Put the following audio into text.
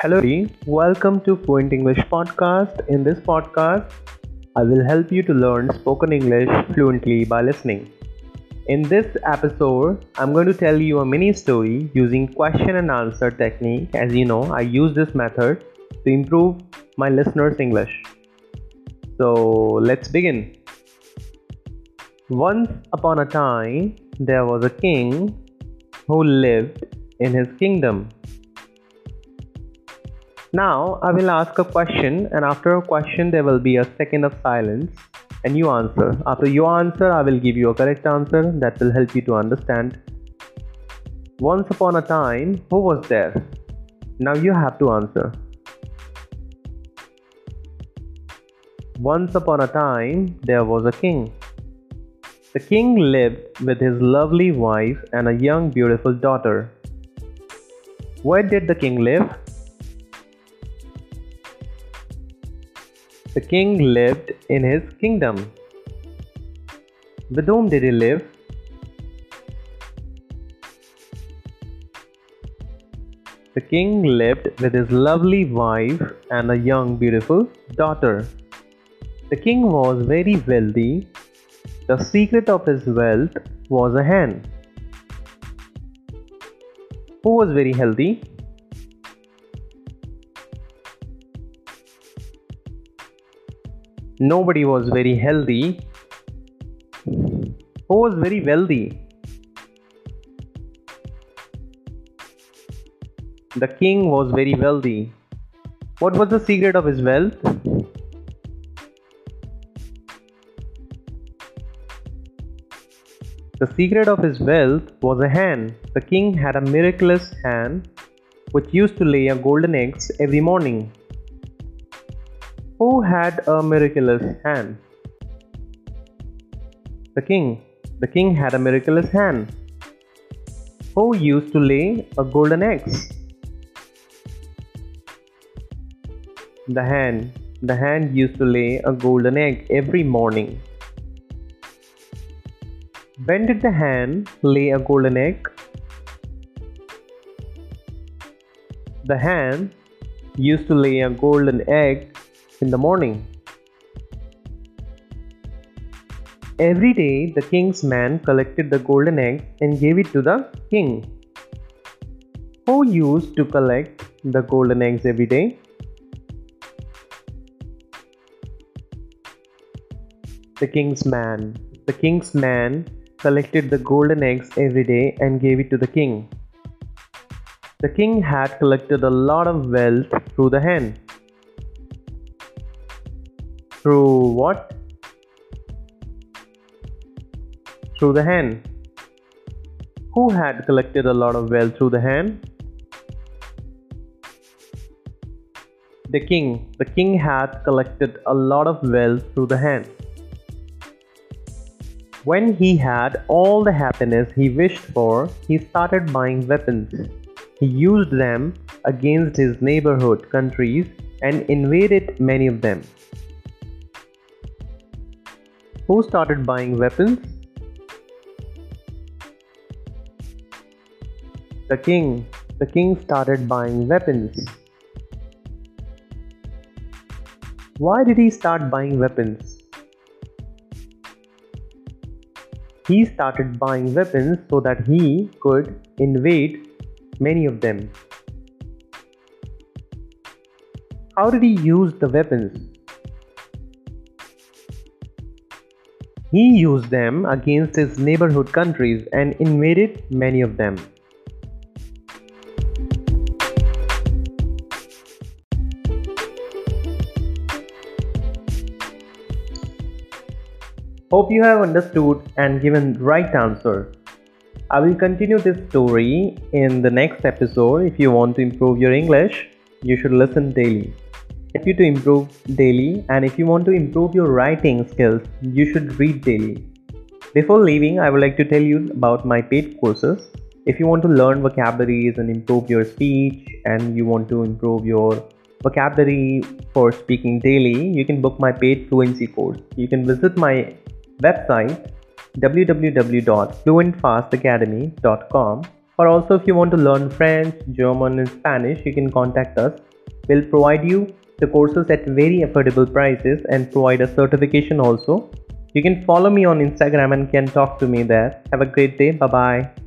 Hello, welcome to Fluent English Podcast. In this podcast, I will help you to learn spoken English fluently by listening. In this episode, I'm going to tell you a mini story using question and answer technique. As you know, I use this method to improve my listeners' English. So, let's begin. Once upon a time, there was a king who lived in his kingdom. Now I will ask a question, and after a question, there will be a second of silence, and you answer. After you answer, I will give you a correct answer that will help you to understand. Once upon a time, who was there? Now you have to answer. Once upon a time, there was a king. The king lived with his lovely wife and a young, beautiful daughter. Where did the king live? The king lived in his kingdom. With whom did he live? The king lived with his lovely wife and a young, beautiful daughter. The king was very wealthy. The secret of his wealth was a hen. Who was very healthy? Nobody was very healthy. Who was very wealthy? The king was very wealthy. What was the secret of his wealth? The secret of his wealth was a hen. The king had a miraculous hen which used to lay a golden eggs every morning. Who had a miraculous hand? The king. The king had a miraculous hand. Who used to lay a golden eggs? The hen. The hen used to lay a golden egg every morning. When did the hen lay a golden egg? The hen used to lay a golden egg in the morning. Every day, the king's man collected the golden egg and gave it to the king. Who used to collect the golden eggs every day? The king's man. The king's man collected the golden eggs every day and gave it to the king. The king had collected a lot of wealth through the hen. Through what? Through the hen. Who had collected a lot of wealth through the hen? The king. The king had collected a lot of wealth through the hen. When he had all the happiness he wished for, he started buying weapons. He used them against his neighborhood countries and invaded many of them. Who started buying weapons? The king. The king started buying weapons. Why did he start buying weapons? He started buying weapons so that he could invade many of them. How did he use the weapons? He used them against his neighborhood countries and invaded many of them. Hope you have understood and given right answer. I will continue this story in the next episode. If you want to improve your English, you should listen daily you to improve daily and if you want to improve your writing skills you should read daily. Before leaving i would like to tell you about my paid courses. If you want to learn vocabularies and improve your speech and you want to improve your vocabulary for speaking daily you can book my paid fluency course. You can visit my website www.fluentfastacademy.com or also if you want to learn french german and spanish you can contact us. We'll provide you the courses at very affordable prices and provide a certification also. You can follow me on Instagram and can talk to me there. Have a great day. Bye bye.